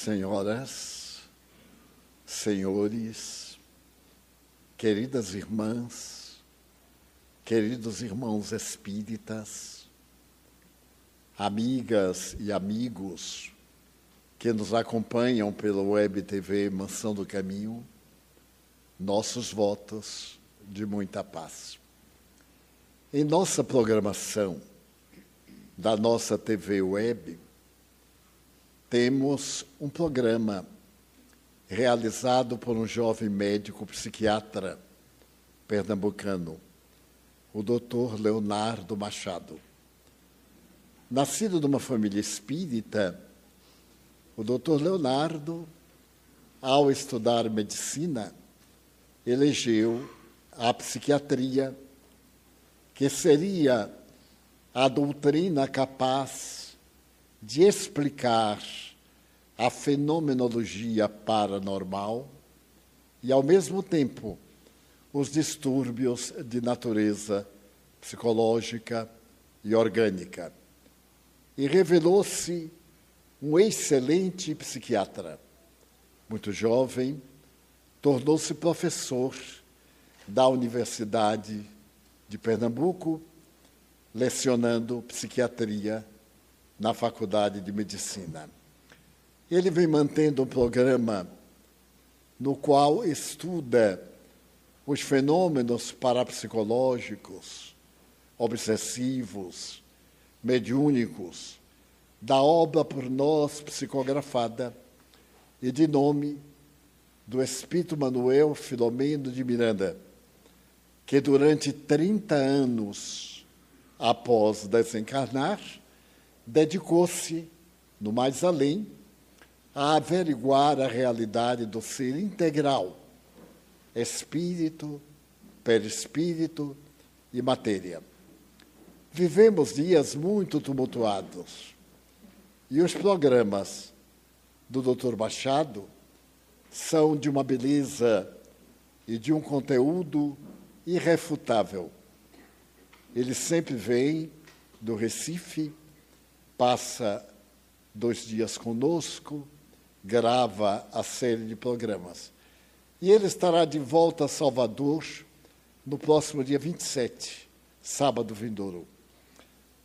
senhoras, senhores, queridas irmãs, queridos irmãos espíritas, amigas e amigos que nos acompanham pela web TV Mansão do Caminho, nossos votos de muita paz. Em nossa programação da nossa TV web, temos um programa realizado por um jovem médico psiquiatra pernambucano, o Dr. Leonardo Machado. Nascido de uma família espírita, o Dr. Leonardo, ao estudar medicina, elegeu a psiquiatria, que seria a doutrina capaz de explicar a fenomenologia paranormal e, ao mesmo tempo, os distúrbios de natureza psicológica e orgânica. E revelou-se um excelente psiquiatra. Muito jovem, tornou-se professor da Universidade de Pernambuco, lecionando psiquiatria na Faculdade de Medicina. Ele vem mantendo um programa no qual estuda os fenômenos parapsicológicos, obsessivos, mediúnicos, da obra por nós psicografada e de nome do Espírito Manuel Filomeno de Miranda, que durante 30 anos após desencarnar, dedicou-se, no mais além, a averiguar a realidade do ser integral, espírito, perispírito e matéria. Vivemos dias muito tumultuados e os programas do Dr. Machado são de uma beleza e de um conteúdo irrefutável. Ele sempre vem do Recife passa dois dias conosco, grava a série de programas. E ele estará de volta a Salvador no próximo dia 27, sábado vindouro.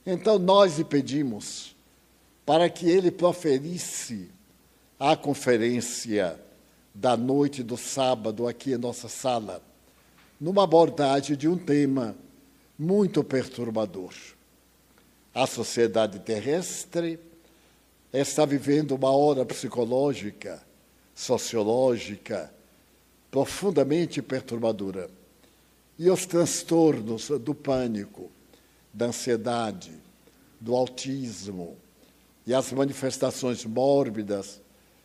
Então nós lhe pedimos para que ele proferisse a conferência da noite do sábado aqui em nossa sala, numa abordagem de um tema muito perturbador a sociedade terrestre está vivendo uma hora psicológica, sociológica, profundamente perturbadora. E os transtornos do pânico, da ansiedade, do autismo e as manifestações mórbidas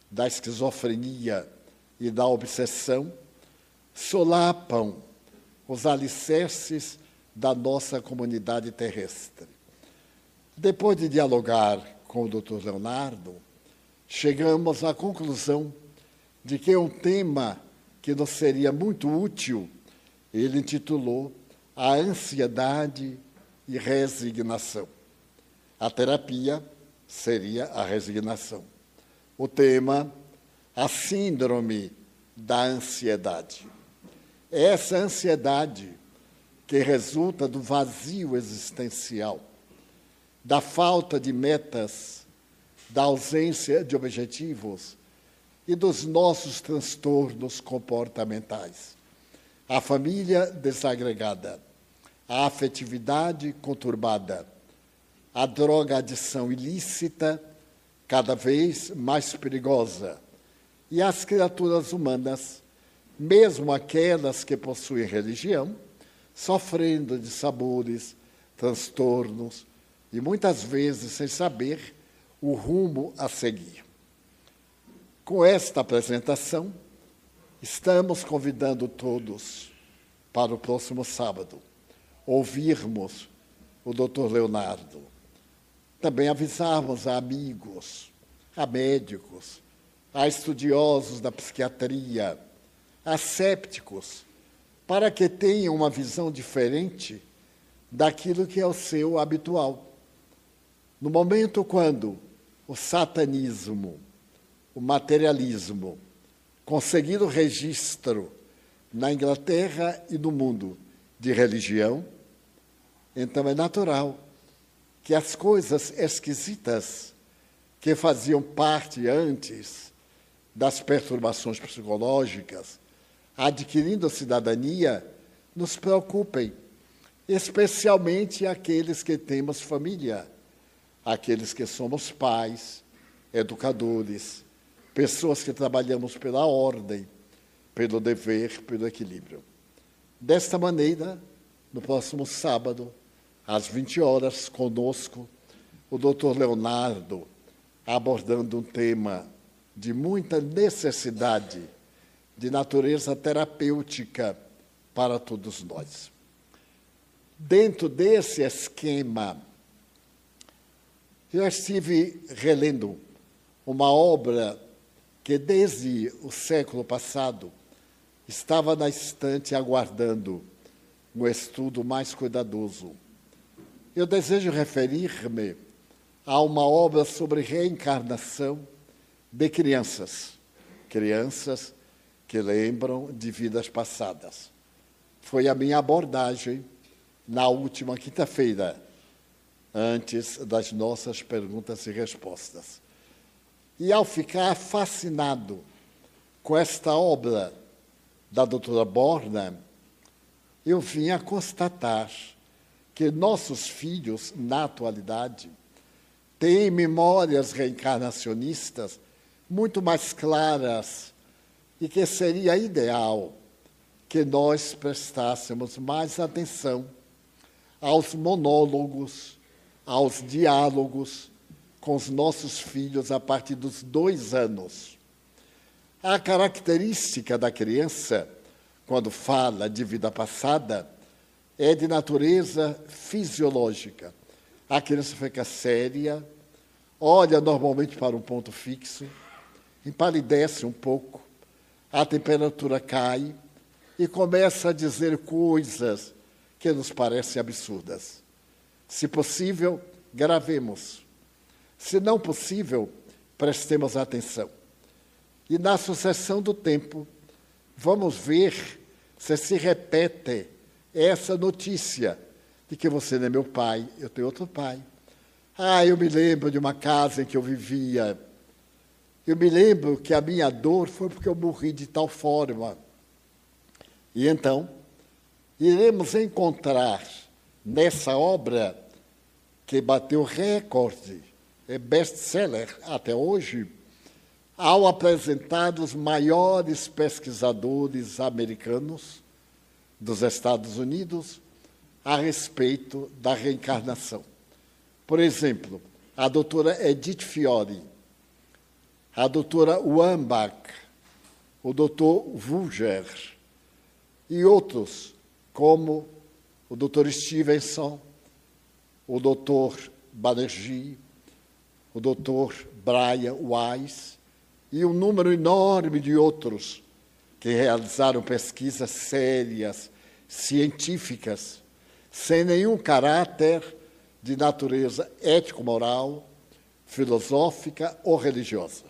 da esquizofrenia e da obsessão solapam os alicerces da nossa comunidade terrestre. Depois de dialogar com o Dr. Leonardo, chegamos à conclusão de que um tema que nos seria muito útil, ele intitulou A Ansiedade e Resignação. A terapia seria a resignação. O tema, a síndrome da ansiedade. É essa ansiedade que resulta do vazio existencial da falta de metas, da ausência de objetivos e dos nossos transtornos comportamentais. A família desagregada, a afetividade conturbada, a droga-adição ilícita, cada vez mais perigosa, e as criaturas humanas, mesmo aquelas que possuem religião, sofrendo de sabores, transtornos, e muitas vezes sem saber o rumo a seguir. Com esta apresentação, estamos convidando todos para o próximo sábado ouvirmos o Dr. Leonardo. Também avisarmos a amigos, a médicos, a estudiosos da psiquiatria, a sépticos, para que tenham uma visão diferente daquilo que é o seu habitual. No momento quando o satanismo o materialismo, conseguindo registro na Inglaterra e no mundo de religião, então é natural que as coisas esquisitas que faziam parte antes das perturbações psicológicas, adquirindo cidadania, nos preocupem, especialmente aqueles que temos família, aqueles que somos pais, educadores, pessoas que trabalhamos pela ordem, pelo dever, pelo equilíbrio. Desta maneira, no próximo sábado, às 20 horas, conosco, o doutor Leonardo, abordando um tema de muita necessidade de natureza terapêutica para todos nós. Dentro desse esquema, eu estive relendo uma obra que desde o século passado estava na estante aguardando um estudo mais cuidadoso. Eu desejo referir-me a uma obra sobre reencarnação de crianças, crianças que lembram de vidas passadas. Foi a minha abordagem na última quinta-feira, antes das nossas perguntas e respostas. E ao ficar fascinado com esta obra da doutora Borna, eu vim a constatar que nossos filhos, na atualidade, têm memórias reencarnacionistas muito mais claras e que seria ideal que nós prestássemos mais atenção aos monólogos, aos diálogos com os nossos filhos a partir dos dois anos. A característica da criança, quando fala de vida passada, é de natureza fisiológica. A criança fica séria, olha normalmente para um ponto fixo, empalidece um pouco, a temperatura cai e começa a dizer coisas que nos parecem absurdas. Se possível, gravemos. Se não possível, prestemos atenção. E na sucessão do tempo, vamos ver se se repete essa notícia de que você não é meu pai, eu tenho outro pai. Ah, eu me lembro de uma casa em que eu vivia eu me lembro que a minha dor foi porque eu morri de tal forma. E então, iremos encontrar nessa obra que bateu recorde, é best-seller até hoje, ao apresentar os maiores pesquisadores americanos dos Estados Unidos a respeito da reencarnação. Por exemplo, a doutora Edith Fiore, a doutora Wambach, o doutor Vulger e outros, como o doutor Stevenson, o doutor Banerjee, o doutor Brian Weiss e um número enorme de outros que realizaram pesquisas sérias, científicas, sem nenhum caráter de natureza ético-moral, filosófica ou religiosa.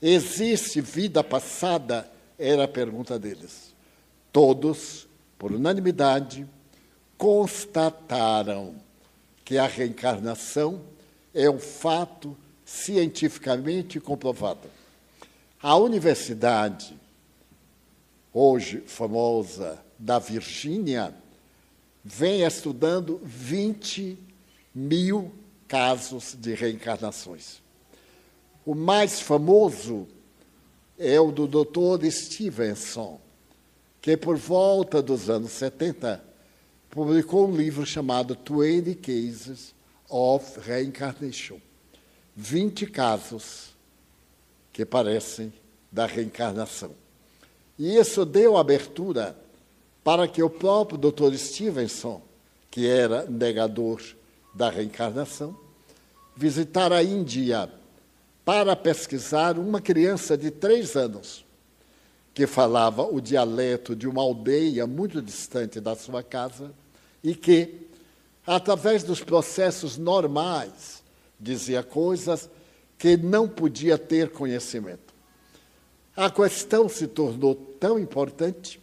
Existe vida passada? Era a pergunta deles. Todos, por unanimidade, constataram que a reencarnação é um fato cientificamente comprovado. A universidade, hoje famosa, da Virgínia, vem estudando 20 mil casos de reencarnações. O mais famoso é o do Dr. Stevenson, que por volta dos anos 70 publicou um livro chamado 20 Cases of Reincarnation 20 casos que parecem da reencarnação. E isso deu abertura para que o próprio Dr. Stevenson, que era negador da reencarnação, visitar a Índia para pesquisar uma criança de três anos que falava o dialeto de uma aldeia muito distante da sua casa e que, através dos processos normais, dizia coisas que não podia ter conhecimento. A questão se tornou tão importante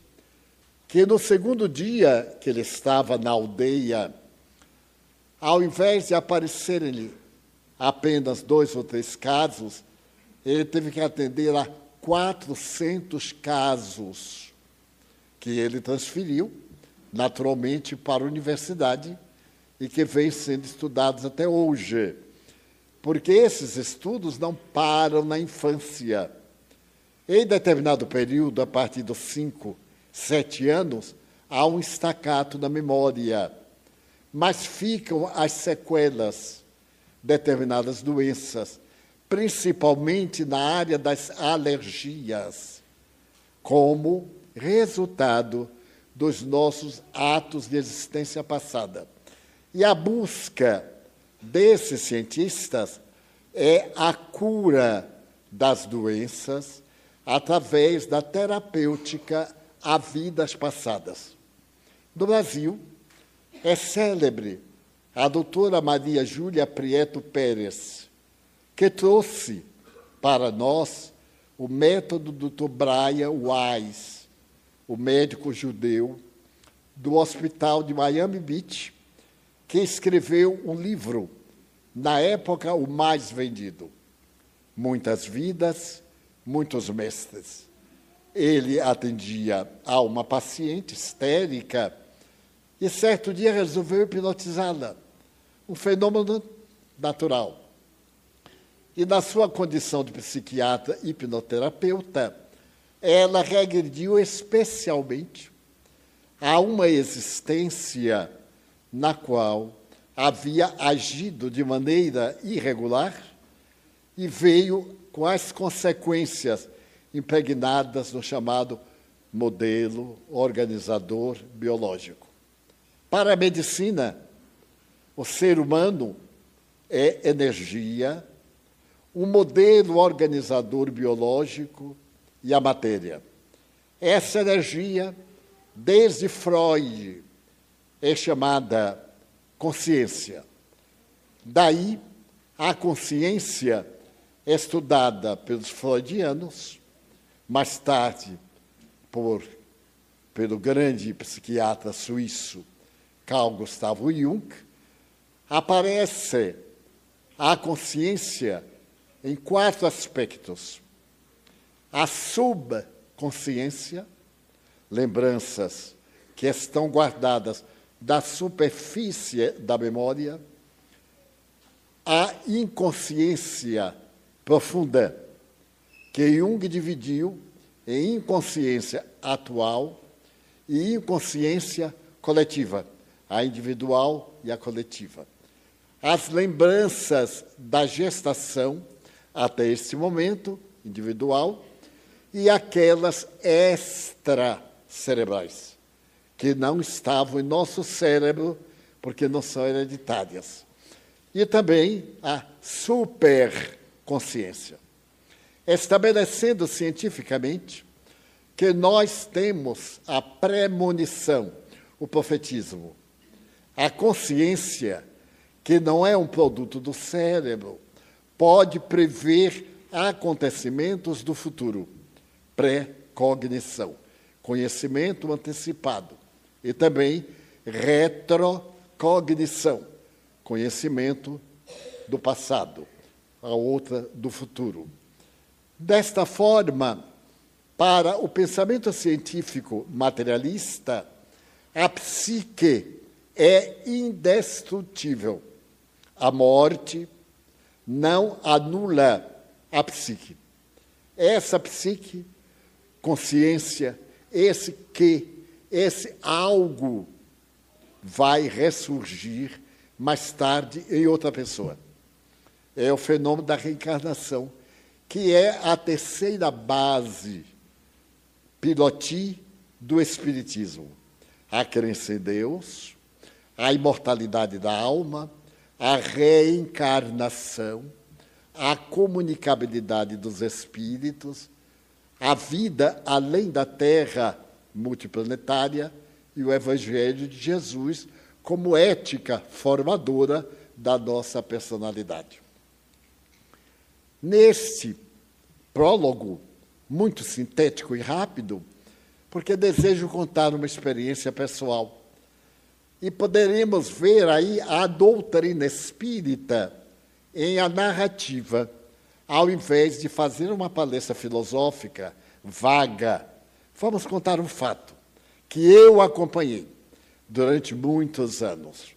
que no segundo dia que ele estava na aldeia, ao invés de aparecerem-lhe apenas dois ou três casos, ele teve que atender a 400 casos que ele transferiu, naturalmente, para a universidade e que vêm sendo estudados até hoje. Porque esses estudos não param na infância. Em determinado período, a partir dos cinco, sete anos, há um estacato na memória, mas ficam as sequelas, determinadas doenças, principalmente na área das alergias, como resultado dos nossos atos de existência passada. E a busca desses cientistas é a cura das doenças através da terapêutica a vidas passadas. No Brasil, é célebre a doutora Maria Júlia Prieto Pérez, que trouxe para nós o método do Dr. Brian Wise, o médico judeu do Hospital de Miami Beach, que escreveu um livro, na época o mais vendido. Muitas vidas, muitos mestres. Ele atendia a uma paciente histérica e certo dia resolveu hipnotizá-la. Um fenômeno natural. E na sua condição de psiquiatra hipnoterapeuta, ela regrediu especialmente a uma existência na qual havia agido de maneira irregular e veio com as consequências impregnadas no chamado modelo organizador biológico. Para a medicina, o ser humano é energia, um modelo organizador biológico e a matéria. Essa energia, desde Freud, é chamada consciência. Daí, a consciência estudada pelos freudianos, mais tarde por, pelo grande psiquiatra suíço Carl Gustavo Jung, aparece a consciência em quatro aspectos. A subconsciência, lembranças que estão guardadas da superfície da memória, a inconsciência profunda, que Jung dividiu em inconsciência atual e inconsciência coletiva, a individual e a coletiva. As lembranças da gestação até esse momento, individual, e aquelas extracerebrais que não estavam em nosso cérebro, porque não são hereditárias. E também a superconsciência, estabelecendo cientificamente que nós temos a premonição, o profetismo, a consciência, que não é um produto do cérebro, pode prever acontecimentos do futuro, pré-cognição, conhecimento antecipado e também retrocognição, conhecimento do passado, a outra do futuro. Desta forma, para o pensamento científico materialista, a psique é indestrutível. A morte não anula a psique. Essa psique, consciência, esse que esse algo vai ressurgir mais tarde em outra pessoa. É o fenômeno da reencarnação, que é a terceira base piloti do Espiritismo. A crença em Deus, a imortalidade da alma, a reencarnação, a comunicabilidade dos espíritos, a vida além da terra multiplanetária e o Evangelho de Jesus como ética formadora da nossa personalidade. Neste prólogo, muito sintético e rápido, porque desejo contar uma experiência pessoal. E poderemos ver aí a doutrina espírita em a narrativa, ao invés de fazer uma palestra filosófica vaga. Vamos contar um fato que eu acompanhei durante muitos anos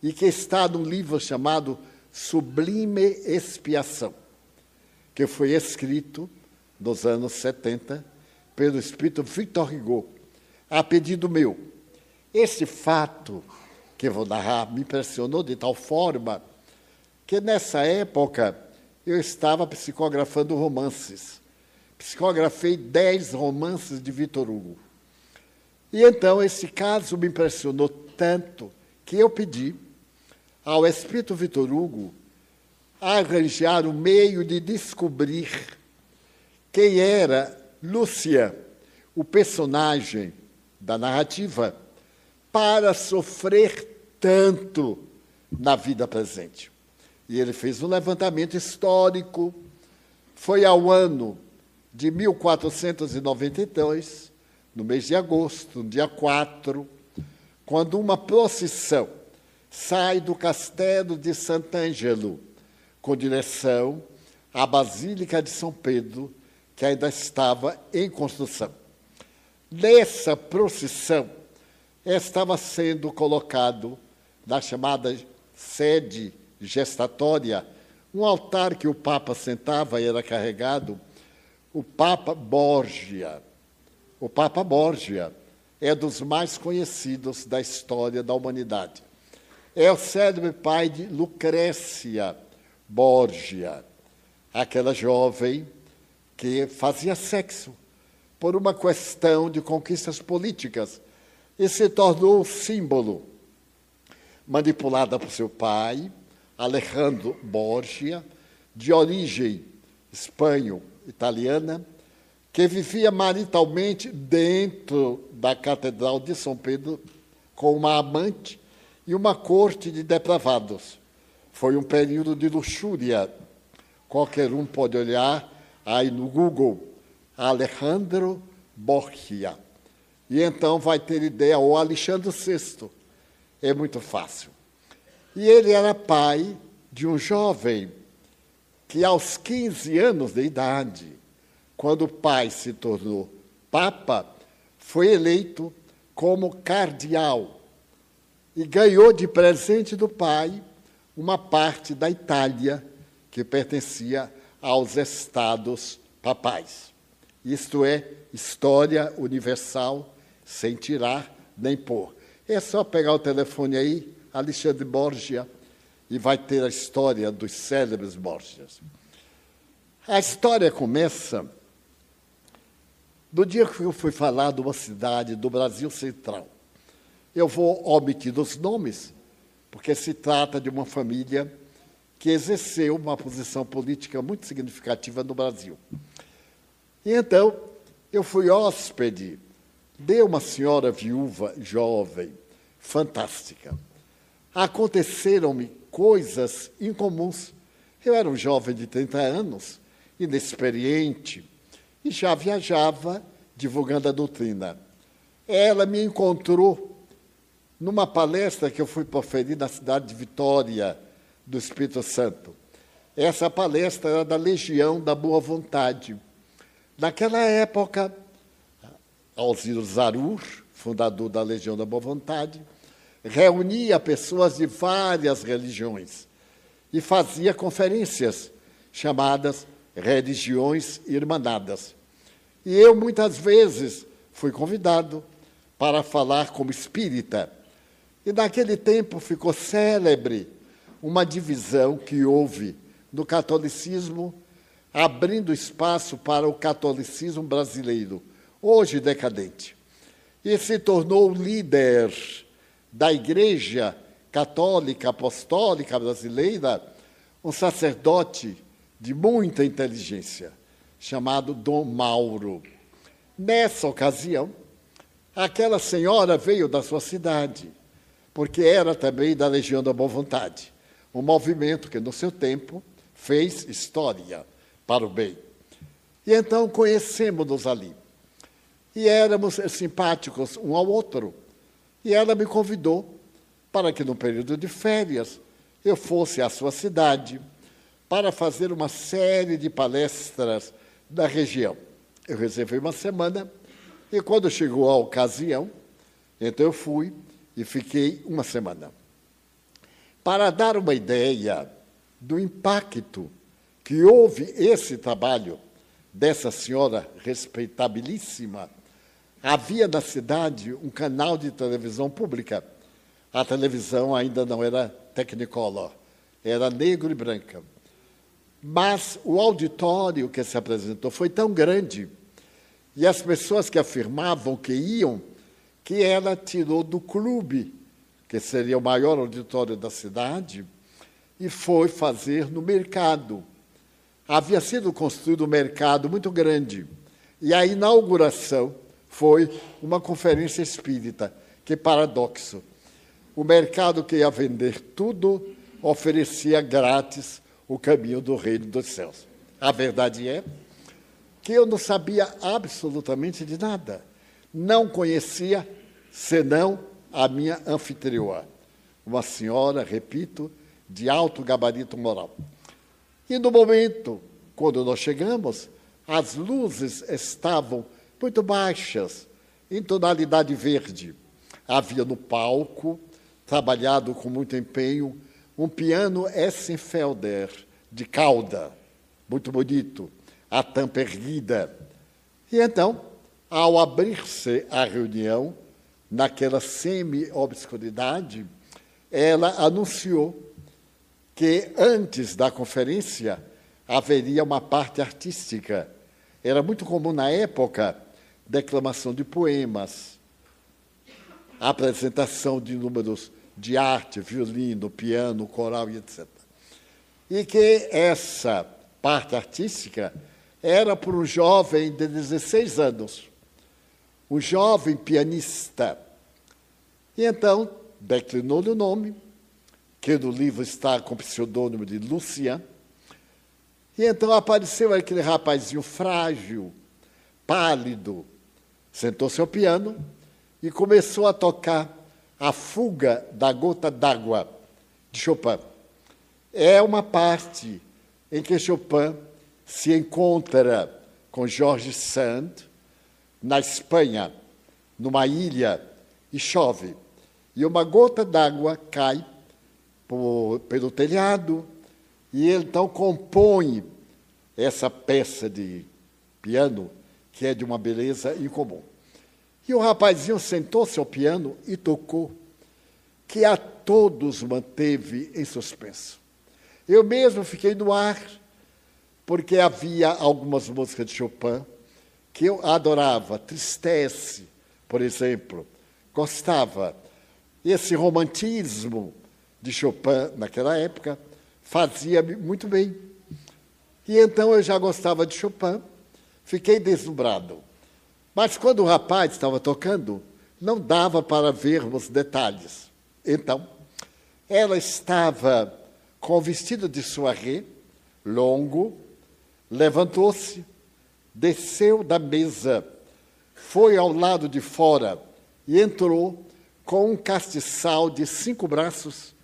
e que está num livro chamado Sublime Expiação, que foi escrito nos anos 70 pelo espírito Victor Hugo, a pedido meu. Esse fato que eu vou narrar me impressionou de tal forma que nessa época eu estava psicografando romances. Psicografei dez romances de Victor Hugo. E então esse caso me impressionou tanto que eu pedi ao espírito Victor Hugo arranjar um meio de descobrir quem era Lúcia, o personagem da narrativa, para sofrer tanto na vida presente. E ele fez um levantamento histórico. Foi ao ano de 1492, no mês de agosto, no dia 4, quando uma procissão sai do castelo de Sant'Angelo com direção à Basílica de São Pedro, que ainda estava em construção. Nessa procissão estava sendo colocado na chamada sede gestatória, um altar que o Papa sentava e era carregado, o Papa Borgia. O Papa Borgia é dos mais conhecidos da história da humanidade. É o célebre pai de Lucrécia Borgia, aquela jovem que fazia sexo por uma questão de conquistas políticas e se tornou símbolo, manipulada por seu pai, Alejandro Borgia, de origem espanho-italiana, que vivia maritalmente dentro da Catedral de São Pedro com uma amante e uma corte de depravados. Foi um período de luxúria. Qualquer um pode olhar aí no Google Alejandro Borgia. E então vai ter ideia, ou Alexandre VI. É muito fácil. E ele era pai de um jovem que, aos 15 anos de idade, quando o pai se tornou papa, foi eleito como cardeal e ganhou de presente do pai uma parte da Itália que pertencia aos estados papais. Isto é história universal, sem tirar nem pôr. É só pegar o telefone aí, Alexandre Borgia, e vai ter a história dos célebres Borgias. A história começa do dia que eu fui falar de uma cidade do Brasil Central. Eu vou omitir os nomes, porque se trata de uma família que exerceu uma posição política muito significativa no Brasil. E então, eu fui hóspede de uma senhora viúva jovem, fantástica aconteceram-me coisas incomuns. Eu era um jovem de 30 anos, inexperiente, e já viajava divulgando a doutrina. Ela me encontrou numa palestra que eu fui proferir na cidade de Vitória, do Espírito Santo. Essa palestra era da Legião da Boa Vontade. Naquela época, Alziro Zarur, fundador da Legião da Boa Vontade, reunia pessoas de várias religiões e fazia conferências chamadas religiões irmanadas. E eu muitas vezes fui convidado para falar como espírita. E naquele tempo ficou célebre uma divisão que houve no catolicismo, abrindo espaço para o catolicismo brasileiro, hoje decadente. E se tornou líder da Igreja Católica Apostólica Brasileira, um sacerdote de muita inteligência, chamado Dom Mauro. Nessa ocasião, aquela senhora veio da sua cidade, porque era também da Legião da Boa Vontade, um movimento que, no seu tempo, fez história. para o bem. E então conhecemos-nos ali. E éramos simpáticos um ao outro. E ela me convidou para que, no período de férias, eu fosse à sua cidade para fazer uma série de palestras da região. Eu reservei uma semana e, quando chegou a ocasião, então eu fui e fiquei uma semana. Para dar uma ideia do impacto que houve esse trabalho dessa senhora respeitabilíssima, havia na cidade um canal de televisão pública. A televisão ainda não era Technicolor, era negro e branca. Mas o auditório que se apresentou foi tão grande e as pessoas que afirmavam que iam, que ela tirou do clube, que seria o maior auditório da cidade, e foi fazer no mercado. Havia sido construído um mercado muito grande. E a inauguração foi uma conferência espírita. Que paradoxo. O mercado que ia vender tudo oferecia grátis o caminho do reino dos céus. A verdade é que eu não sabia absolutamente de nada. Não conhecia senão a minha anfitriã, uma senhora, repito, de alto gabarito moral. E no momento, quando nós chegamos, as luzes estavam muito baixas, em tonalidade verde. Havia no palco, trabalhado com muito empenho, um piano Essenfelder de cauda, muito bonito, a tampa erguida. E então, ao abrir-se a reunião, naquela semi-obscuridade, ela anunciou que antes da conferência haveria uma parte artística. Era muito comum na época declamação de poemas, apresentação de números de arte, violino, piano, coral e etc. E que essa parte artística era para um jovem de 16 anos, um jovem pianista. E então declinou-lhe o nome, que no livro está com o pseudônimo de Lucian. E então apareceu aquele rapazinho frágil, pálido, sentou-se ao piano e começou a tocar a fuga da gota d'água de Chopin. É uma parte em que Chopin se encontra com Jorge Sand na Espanha, numa ilha, e chove. E uma gota d'água cai por, pelo telhado, e ele então compõe essa peça de piano, que é de uma beleza incomum. E o rapazinho sentou-se ao piano e tocou, que a todos manteve em suspenso. Eu mesmo fiquei no ar, porque havia algumas músicas de Chopin que eu adorava, Tristesse, por exemplo, gostava. Esse romantismo de Chopin naquela época fazia muito bem. E então eu já gostava de Chopin, fiquei deslumbrado. Mas quando o rapaz estava tocando, não dava para vermos detalhes. Então, ela estava com o vestido de soirée, longo, levantou-se, desceu da mesa, foi ao lado de fora e entrou com um castiçal de cinco braços,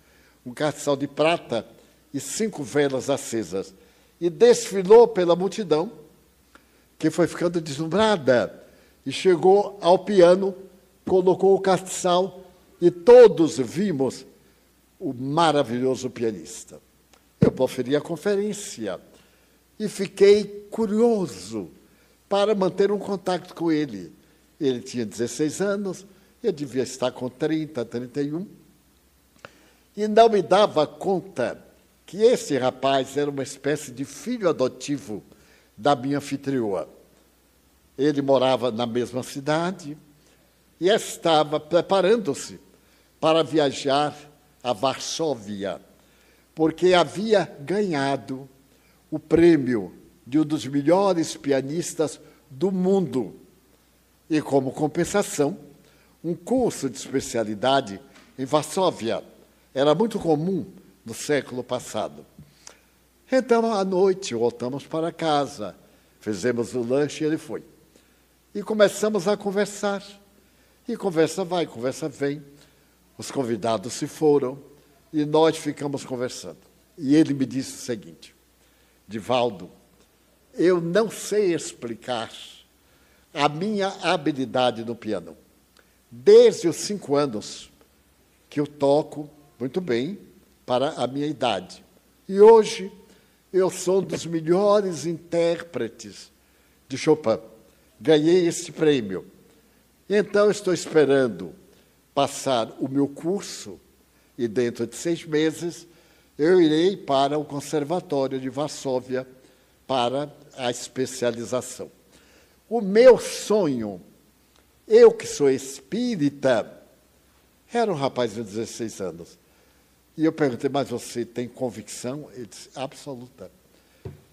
um castiçal de prata e cinco velas acesas, e desfilou pela multidão, que foi ficando deslumbrada, e chegou ao piano, colocou o castiçal, e todos vimos o maravilhoso pianista. Eu proferi a conferência e fiquei curioso para manter um contato com ele. Ele tinha 16 anos, eu devia estar com 30, 31, e não me dava conta que esse rapaz era uma espécie de filho adotivo da minha anfitriã. Ele morava na mesma cidade e estava preparando-se para viajar a Varsóvia, porque havia ganhado o prêmio de um dos melhores pianistas do mundo. E, como compensação, um curso de especialidade em Varsóvia. Era muito comum no século passado. Então, à noite, voltamos para casa, fizemos o lanche e ele foi. E começamos a conversar. E conversa vai, conversa vem. Os convidados se foram e nós ficamos conversando. E ele me disse o seguinte: Divaldo, eu não sei explicar a minha habilidade no piano. Desde os cinco anos que eu toco muito bem para a minha idade. E hoje eu sou um dos melhores intérpretes de Chopin. Ganhei esse prêmio. Então estou esperando passar o meu curso e dentro de seis meses eu irei para o Conservatório de Varsóvia para a especialização. O meu sonho, eu que sou espírita, era um rapaz de 16 anos. E eu perguntei, mas você tem convicção? Ele disse, absoluta.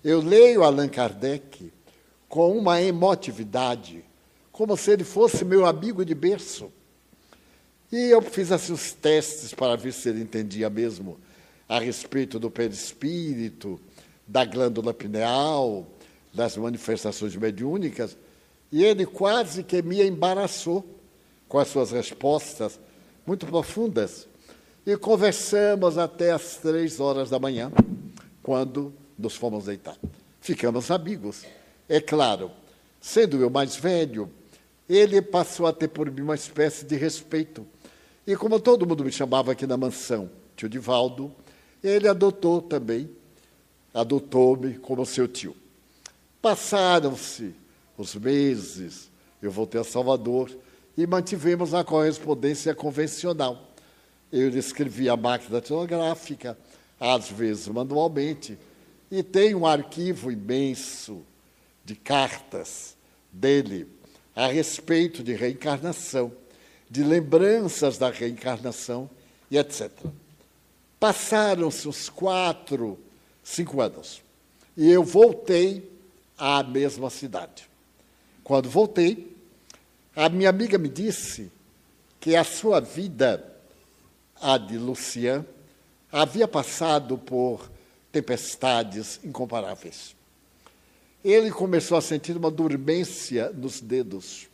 Eu leio Allan Kardec com uma emotividade, como se ele fosse meu amigo de berço. E eu fiz assim os testes para ver se ele entendia mesmo a respeito do perispírito, da glândula pineal, das manifestações mediúnicas, e ele quase que me embaraçou com as suas respostas muito profundas. E conversamos até as três horas da manhã, quando nos fomos deitar. Ficamos amigos. É claro, sendo eu mais velho, ele passou a ter por mim uma espécie de respeito. E como todo mundo me chamava aqui na mansão, tio Divaldo, ele adotou também, adotou-me como seu tio. Passaram-se os meses, eu voltei a Salvador e mantivemos a correspondência convencional. Eu escrevia a máquina telegráfica, às vezes manualmente, e tenho um arquivo imenso de cartas dele a respeito de reencarnação, de lembranças da reencarnação e etc. Passaram-se uns quatro, cinco anos, e eu voltei à mesma cidade. Quando voltei, a minha amiga me disse que a sua vida, a de Lucian, havia passado por tempestades incomparáveis. Ele começou a sentir uma dormência nos dedos.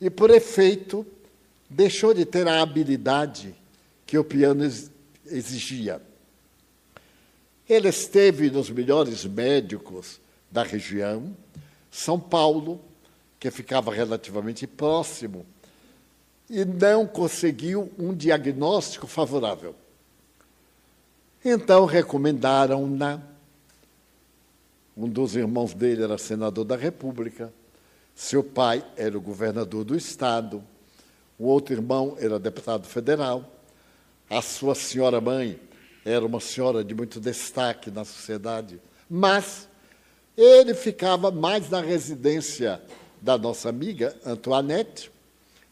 E, por efeito, deixou de ter a habilidade que o piano exigia. Ele esteve nos melhores médicos da região, São Paulo, que ficava relativamente próximo, e não conseguiu um diagnóstico favorável. Então recomendaram-na. Um dos irmãos dele era senador da República, seu pai era o governador do estado, o outro irmão era deputado federal, a sua senhora mãe era uma senhora de muito destaque na sociedade, mas ele ficava mais na residência da nossa amiga Antoinette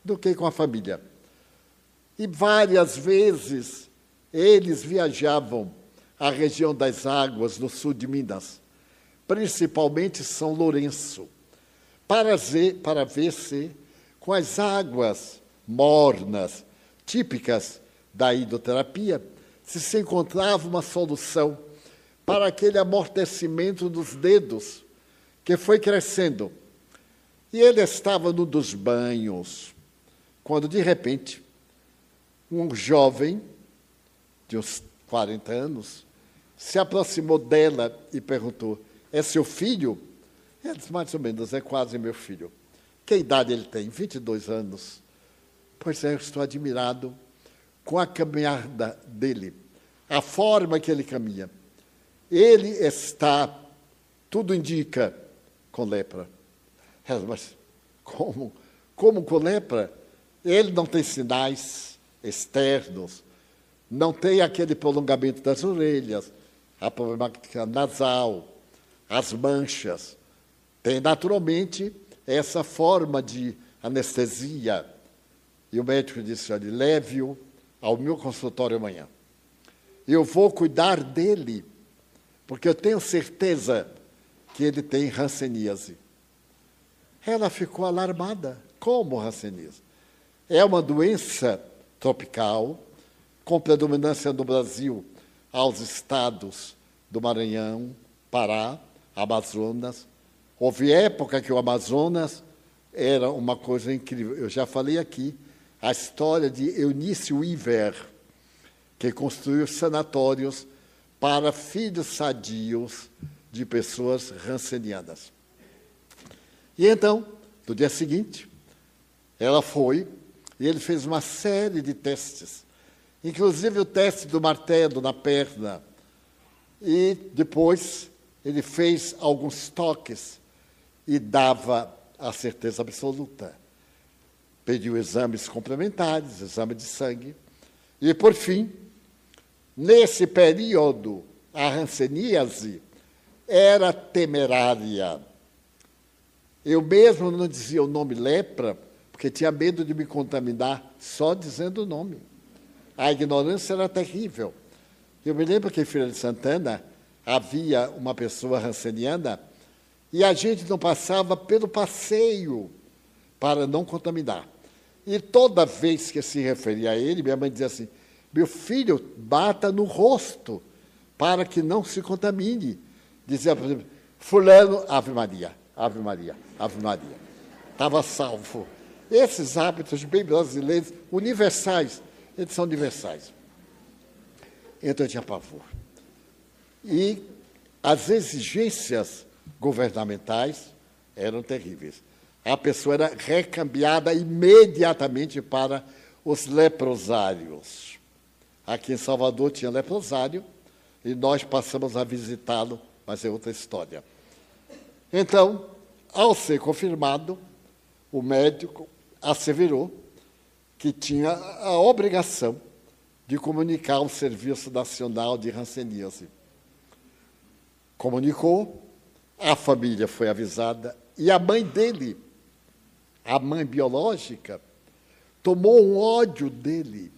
do que com a família. E várias vezes eles viajavam à região das águas no sul de Minas, principalmente São Lourenço, para ver, para ver se com as águas mornas típicas da hidroterapia se se encontrava uma solução para aquele amortecimento dos dedos que foi crescendo e ele estava num dos banhos, quando de repente um jovem de uns 40 anos se aproximou dela e perguntou: É seu filho? Ela disse: Mais ou menos, é quase meu filho. Que idade ele tem? 22 anos. Pois é, eu estou admirado com a caminhada dele, a forma que ele caminha. Ele está, tudo indica, com lepra. Ela, mas como? Como com lepra? Ele não tem sinais externos, não tem aquele prolongamento das orelhas, a problemática nasal, as manchas. Tem naturalmente essa forma de anestesia. E o médico disse: olha, leve-o ao meu consultório amanhã. Eu vou cuidar dele, porque eu tenho certeza que ele tem ranceníase. Ela ficou alarmada. Como racenismo? É uma doença tropical, com predominância no Brasil aos estados do Maranhão, Pará, Amazonas. Houve época que o Amazonas era uma coisa incrível. Eu já falei aqui a história de Eunice Weaver, que construiu sanatórios para filhos sadios de pessoas rancenianas. E então, no dia seguinte, ela foi e ele fez uma série de testes, inclusive o teste do martelo na perna. E depois ele fez alguns toques e dava a certeza absoluta. Pediu exames complementares, exame de sangue. E, por fim, nesse período, a ranceníase era temerária. Eu mesmo não dizia o nome lepra, porque tinha medo de me contaminar só dizendo o nome. A ignorância era terrível. Eu me lembro que em Feira de Santana havia uma pessoa ranceniana e a gente não passava pelo passeio para não contaminar. E toda vez que se referia a ele, minha mãe dizia assim: meu filho, bata no rosto para que não se contamine. Dizia, por exemplo, Fulano, Ave Maria, Ave Maria, Ave Maria. Estava salvo. Esses hábitos bem brasileiros, universais, eles são universais. Então eu tinha pavor. E as exigências governamentais eram terríveis. A pessoa era recambiada imediatamente para os leprosários. Aqui em Salvador tinha leprosário e nós passamos a visitá-lo, mas é outra história. Então, ao ser confirmado, o médico asseverou que tinha a obrigação de comunicar ao Serviço Nacional de Hanseníase. Comunicou, a família foi avisada e a mãe dele, a mãe biológica, tomou um ódio dele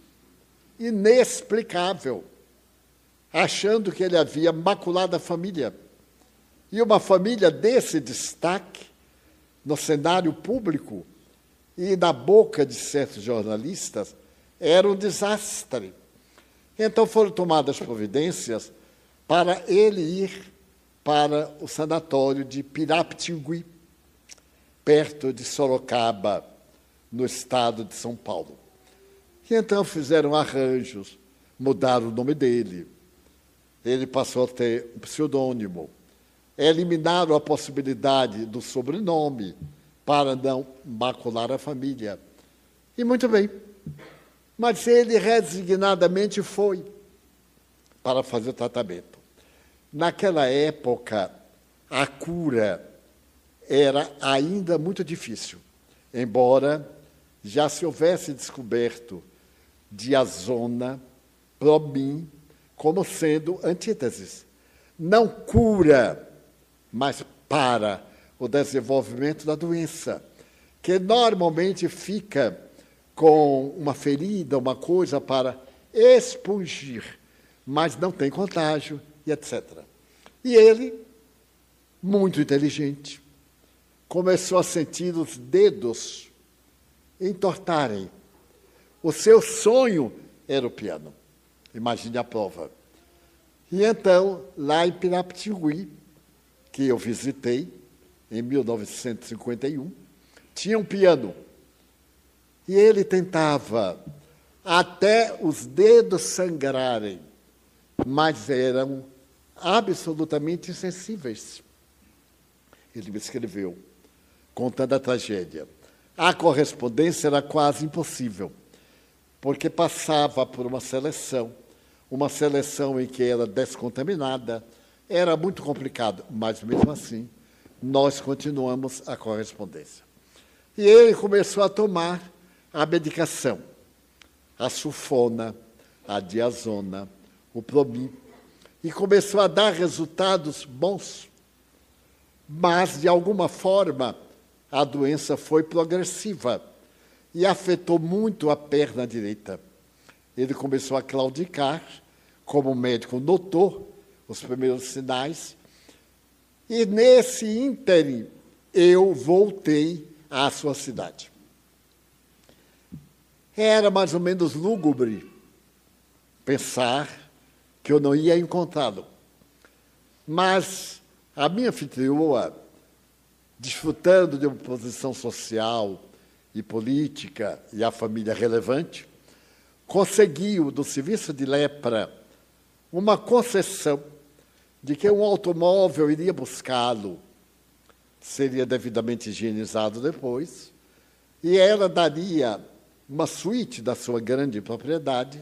inexplicável, achando que ele havia maculado a família. E uma família desse destaque no cenário público e na boca de certos jornalistas era um desastre. Então foram tomadas providências para ele ir para o sanatório de Piraptingui, perto de Sorocaba, no estado de São Paulo. E então fizeram arranjos, mudaram o nome dele. Ele passou a ter um pseudônimo. Eliminaram a possibilidade do sobrenome para não macular a família. E muito bem. Mas ele resignadamente foi para fazer o tratamento. Naquela época, a cura era ainda muito difícil, embora já se houvesse descoberto diazona, probin, como sendo antíteses. Não cura, mas para o desenvolvimento da doença, que normalmente fica com uma ferida, uma coisa para expungir, mas não tem contágio e etc. E ele, muito inteligente, começou a sentir os dedos entortarem. O seu sonho era o piano. Imagine a prova. E então, lá em Piraptingui, que eu visitei, em 1951, tinha um piano. E ele tentava até os dedos sangrarem, mas eram absolutamente insensíveis. Ele me escreveu, contando a tragédia. A correspondência era quase impossível, porque passava por uma seleção, uma seleção em que era descontaminada, era muito complicado, mas mesmo assim nós continuamos a correspondência. E ele começou a tomar a medicação, a sulfona, a diazona, o probin, e começou a dar resultados bons. Mas, de alguma forma, a doença foi progressiva e afetou muito a perna direita. Ele começou a claudicar, como o médico notou os primeiros sinais, e nesse ínterim, eu voltei à sua cidade. Era mais ou menos lúgubre pensar que eu não ia encontrá-lo. Mas a minha anfitrioa, desfrutando de uma posição social e política e a família relevante, conseguiu do serviço de lepra uma concessão de que um automóvel iria buscá-lo, seria devidamente higienizado depois, e ela daria uma suíte da sua grande propriedade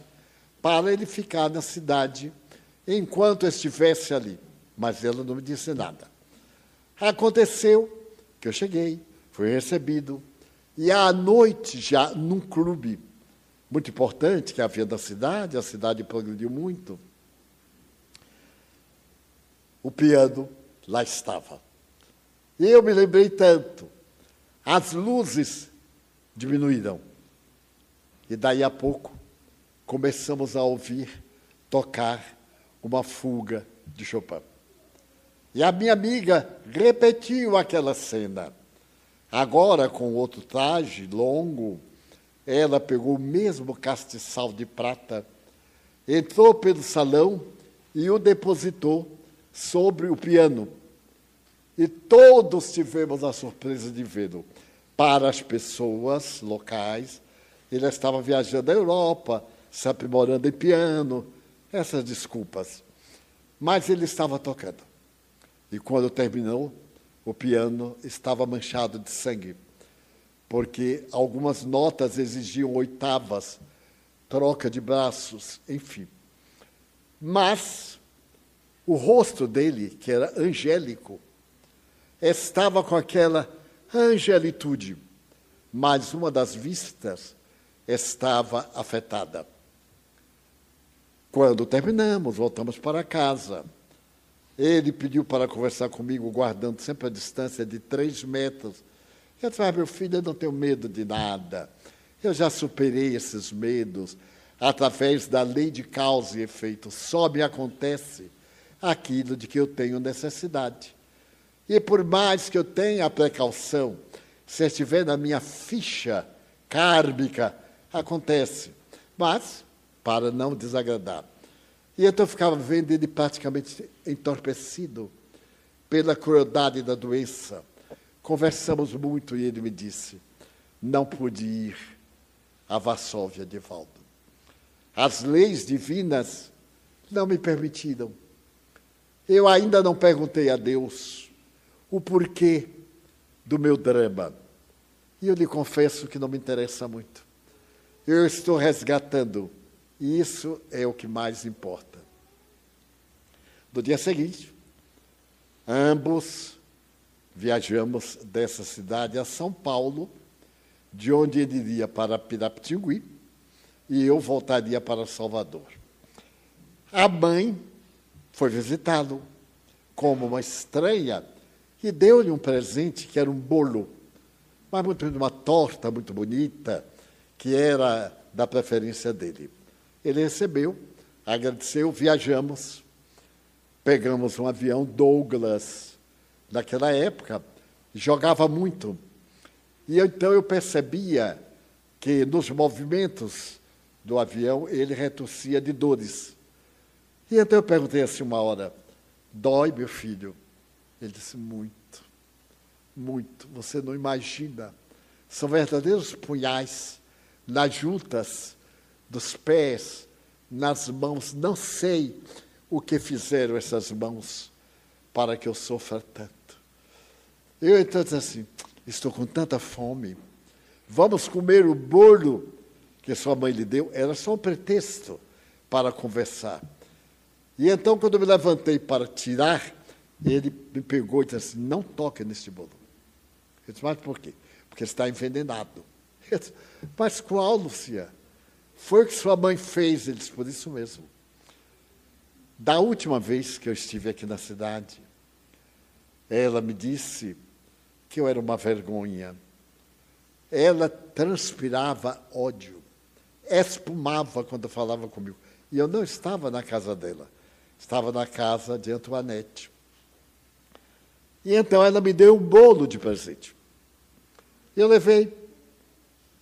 para ele ficar na cidade enquanto estivesse ali. Mas ela não me disse nada. Aconteceu que eu cheguei, fui recebido, e à noite, já num clube muito importante que havia da cidade, a cidade progrediu muito, o piano lá estava. E eu me lembrei tanto. As luzes diminuíram. E daí a pouco começamos a ouvir tocar uma fuga de Chopin. E a minha amiga repetiu aquela cena. Agora, com outro traje longo, ela pegou o mesmo castiçal de prata, entrou pelo salão e o depositou sobre o piano. E todos tivemos a surpresa de vê-lo. Para as pessoas locais, ele estava viajando à Europa, se aprimorando em piano, essas desculpas. Mas ele estava tocando. E quando terminou, o piano estava manchado de sangue, porque algumas notas exigiam oitavas, troca de braços, enfim. Mas o rosto dele, que era angélico, estava com aquela angelitude, mas uma das vistas estava afetada. Quando terminamos, voltamos para casa. Ele pediu para conversar comigo, guardando sempre a distância de três metros. Eu disse, ah, meu filho, eu não tenho medo de nada. Eu já superei esses medos através da lei de causa e efeito. Só me acontece aquilo de que eu tenho necessidade. E por mais que eu tenha a precaução, se estiver na minha ficha kármica, acontece. Mas, para não desagradar. E então eu ficava vendo ele praticamente entorpecido pela crueldade da doença. Conversamos muito e ele me disse: não pude ir a Varsóvia volta. As leis divinas não me permitiram. Eu ainda não perguntei a Deus o porquê do meu drama. E eu lhe confesso que não me interessa muito. Eu estou resgatando, e isso é o que mais importa. No dia seguinte, ambos viajamos dessa cidade a São Paulo, de onde ele iria para Pirapitingui e eu voltaria para Salvador. A mãe foi visitá-lo como uma estranha e deu-lhe um presente que era um bolo, mas muito uma torta muito bonita, que era da preferência dele. Ele recebeu, agradeceu, viajamos, pegamos um avião Douglas, naquela época, jogava muito. E então eu percebia que nos movimentos do avião ele retorcia de dores. E então eu perguntei assim uma hora: dói, meu filho? Ele disse: muito, muito. Você não imagina. São verdadeiros punhais nas juntas dos pés, nas mãos. Não sei o que fizeram essas mãos para que eu sofra tanto. Eu então disse assim: estou com tanta fome. Vamos comer o bolo que sua mãe lhe deu. Era só um pretexto para conversar. E então, quando eu me levantei para tirar, ele me pegou e disse assim: Não toque neste bolo. Eu disse: Mas por quê? Porque está envenenado. Eu disse, Mas qual, Lucia? Foi o que sua mãe fez. Ele disse: Por isso mesmo. Da última vez que eu estive aqui na cidade, ela me disse que eu era uma vergonha. Ela transpirava ódio, espumava quando falava comigo. E eu não estava na casa dela. Estava na casa de Antoinette. E então ela me deu um bolo de presente. Eu levei.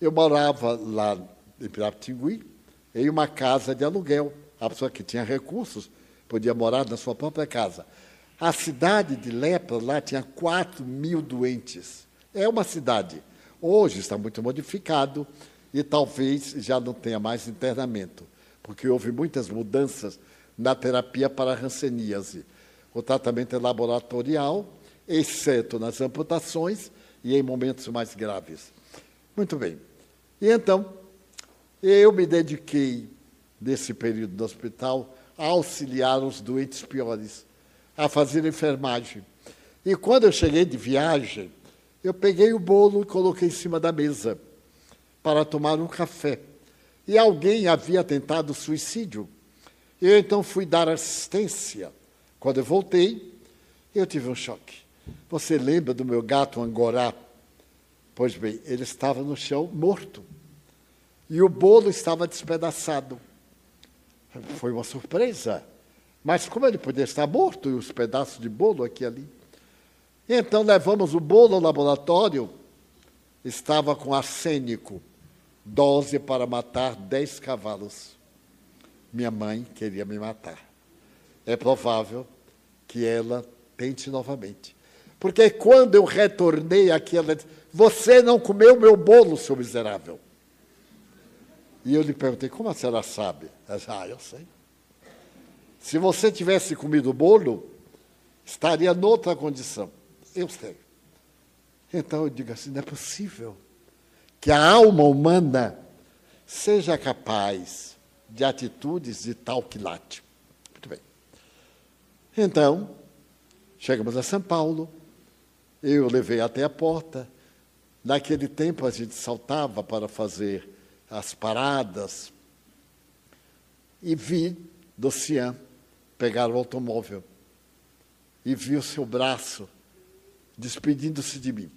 Eu morava lá em Piratingui, em uma casa de aluguel. A pessoa que tinha recursos podia morar na sua própria casa. A cidade de lepra lá tinha 4 mil doentes. É uma cidade. Hoje está muito modificado e talvez já não tenha mais internamento, porque houve muitas mudanças na terapia para ranceníase. O tratamento é laboratorial, exceto nas amputações e em momentos mais graves. Muito bem. E então, eu me dediquei, nesse período do hospital, a auxiliar os doentes piores, a fazer enfermagem. E quando eu cheguei de viagem, eu peguei o bolo e coloquei em cima da mesa para tomar um café. E alguém havia tentado suicídio. Eu então fui dar assistência. Quando eu voltei, eu tive um choque. Você lembra do meu gato angorá? Pois bem, ele estava no chão morto. E o bolo estava despedaçado. Foi uma surpresa. Mas como ele podia estar morto e os pedaços de bolo aqui e ali? Então levamos o bolo ao laboratório, estava com arsênico, dose para matar dez cavalos. Minha mãe queria me matar. É provável que ela tente novamente. Porque quando eu retornei aqui, ela disse: Você não comeu meu bolo, seu miserável. E eu lhe perguntei: Como a senhora sabe? Ela disse: Ah, eu sei. Se você tivesse comido o bolo, estaria noutra condição. Eu sei. Então eu digo assim: não é possível que a alma humana seja capaz de atitudes de tal quilate. Muito bem. Então, chegamos a São Paulo, eu levei até a porta. Naquele tempo a gente saltava para fazer as paradas e vi do Cian pegar o automóvel e vi o seu braço despedindo-se de mim.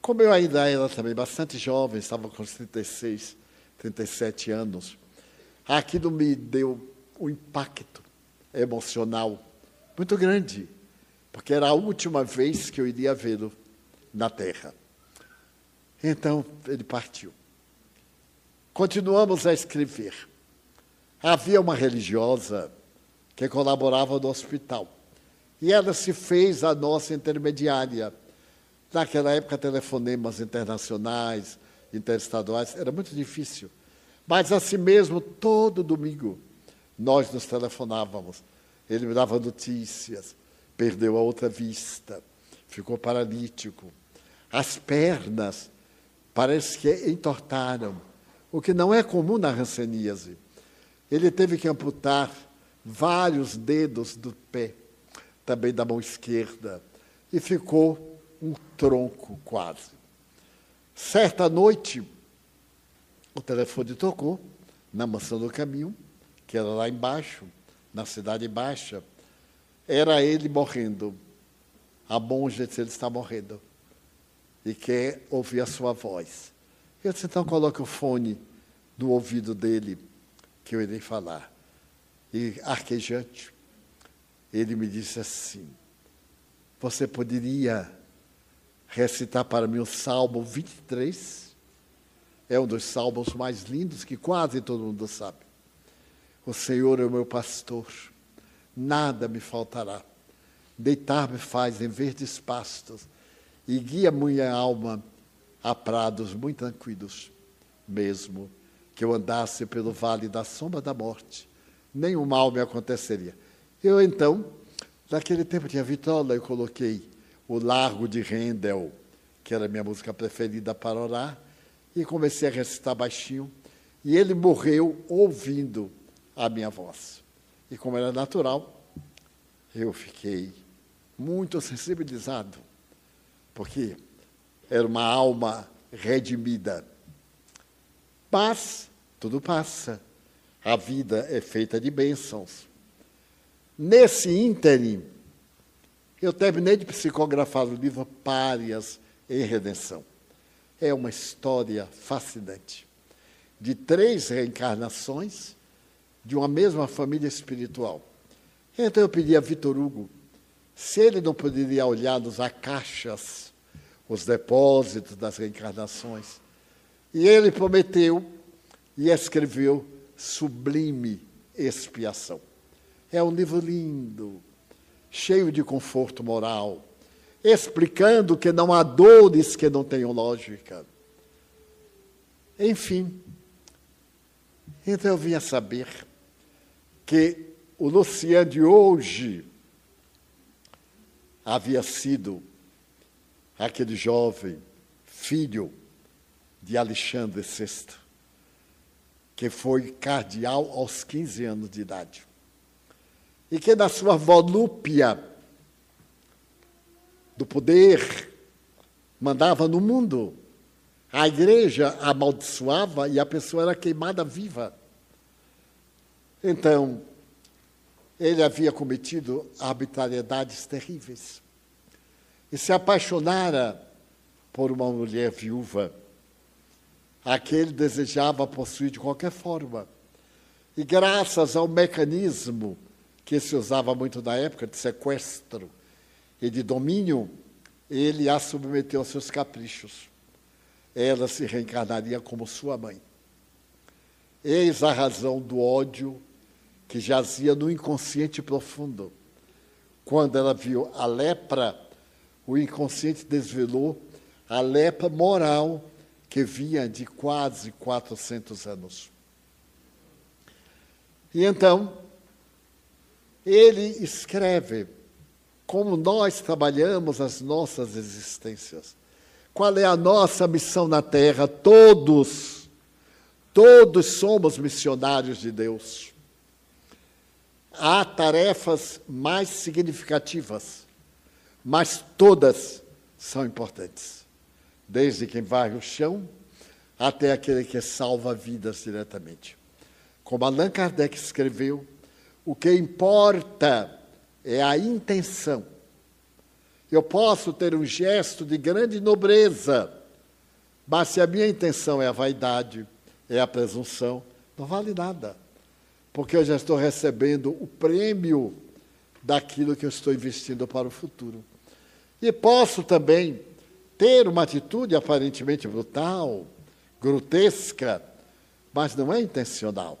Como eu ainda era também bastante jovem, estava com 36, 37 anos, aquilo me deu um impacto emocional muito grande, porque era a última vez que eu iria vê-lo na terra. Então ele partiu. Continuamos a escrever. Havia uma religiosa que colaborava no hospital. E ela se fez a nossa intermediária. Naquela época, telefonemas internacionais, interestaduais, era muito difícil. Mas assim mesmo, todo domingo, nós nos telefonávamos. Ele me dava notícias, perdeu a outra vista, ficou paralítico. As pernas parece que entortaram, o que não é comum na ranceníase. Ele teve que amputar vários dedos do pé também da mão esquerda, e ficou um tronco quase. Certa noite, o telefone tocou na mansão do caminho, que era lá embaixo, na cidade baixa. Era ele morrendo. A monja disse: ele está morrendo. E quer ouvir a sua voz. Eu disse: então coloque o fone no ouvido dele, que eu irei falar. E arquejante, ele me disse assim: Você poderia recitar para mim o Salmo 23? É um dos salmos mais lindos que quase todo mundo sabe. O Senhor é o meu pastor, nada me faltará. Deitar-me faz em verdes pastos e guia minha alma a prados muito tranquilos. Mesmo que eu andasse pelo vale da sombra da morte, nenhum mal me aconteceria eu então, naquele tempo tinha vitrola, eu coloquei o Largo de Rendel, que era a minha música preferida para orar, e comecei a recitar baixinho, e ele morreu ouvindo a minha voz. E como era natural, eu fiquei muito sensibilizado, porque era uma alma redimida. Mas tudo passa. A vida é feita de bênçãos. Nesse ínterim, eu terminei de psicografar o livro Párias em Redenção. É uma história fascinante de três reencarnações de uma mesma família espiritual. Então eu pedi a Vitor Hugo se ele não poderia olhar nos acaixas, os depósitos das reencarnações. E ele prometeu e escreveu Sublime Expiação. É um livro lindo. cheio de conforto moral, explicando que não há dores que não tenham lógica. Enfim, então eu vinha saber que o Luciano de hoje havia sido aquele jovem filho de Alexandre VI, que foi cardeal aos 15 anos de idade. E que, na sua volúpia do poder, mandava no mundo. A igreja amaldiçoava e a pessoa era queimada viva. Então, ele havia cometido arbitrariedades terríveis. E se apaixonara por uma mulher viúva, a que ele desejava possuir de qualquer forma. E graças ao mecanismo que se usava muito na época de sequestro e de domínio, ele a submeteu aos seus caprichos. Ela se reencarnaria como sua mãe. Eis a razão do ódio que jazia no inconsciente profundo. Quando ela viu a lepra, o inconsciente desvelou a lepra moral que vinha de quase 400 anos. E então, ele escreve como nós trabalhamos as nossas existências. Qual é a nossa missão na Terra? Todos, todos somos missionários de Deus há tarefas mais significativas, mas todas são importantes. Desde quem varre o chão até aquele que salva vidas diretamente. Como Allan Kardec escreveu, o que importa é a intenção. Eu posso ter um gesto de grande nobreza, mas se a minha intenção é a vaidade, é a presunção, não vale nada porque eu já estou recebendo o prêmio daquilo que eu estou investindo para o futuro. E posso também ter uma atitude aparentemente brutal, grotesca, mas não é intencional.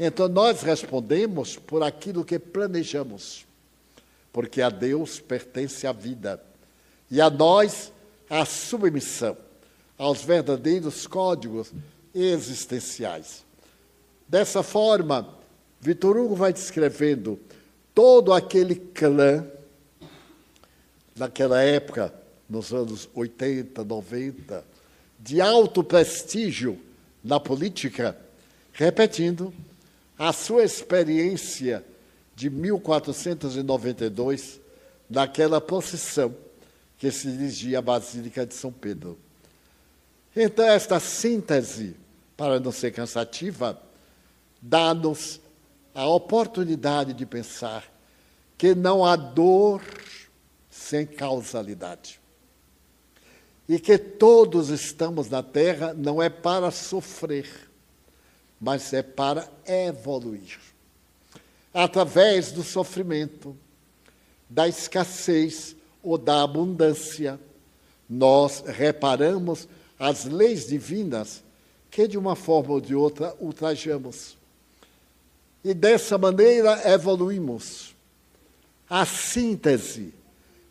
Então nós respondemos por aquilo que planejamos, porque a Deus pertence a vida e a nós a submissão aos verdadeiros códigos existenciais. Dessa forma, Vitor Hugo vai descrevendo todo aquele clã naquela época, nos anos 80, 90, de alto prestígio na política, repetindo a sua experiência de 1492 naquela procissão que se dirigia à Basílica de São Pedro. Então, esta síntese, para não ser cansativa, dá-nos a oportunidade de pensar que não há dor sem causalidade. E que todos estamos na Terra não é para sofrer, mas é para evoluir. Através do sofrimento, da escassez ou da abundância, nós reparamos as leis divinas que, de uma forma ou de outra, ultrajamos. E dessa maneira evoluímos. A síntese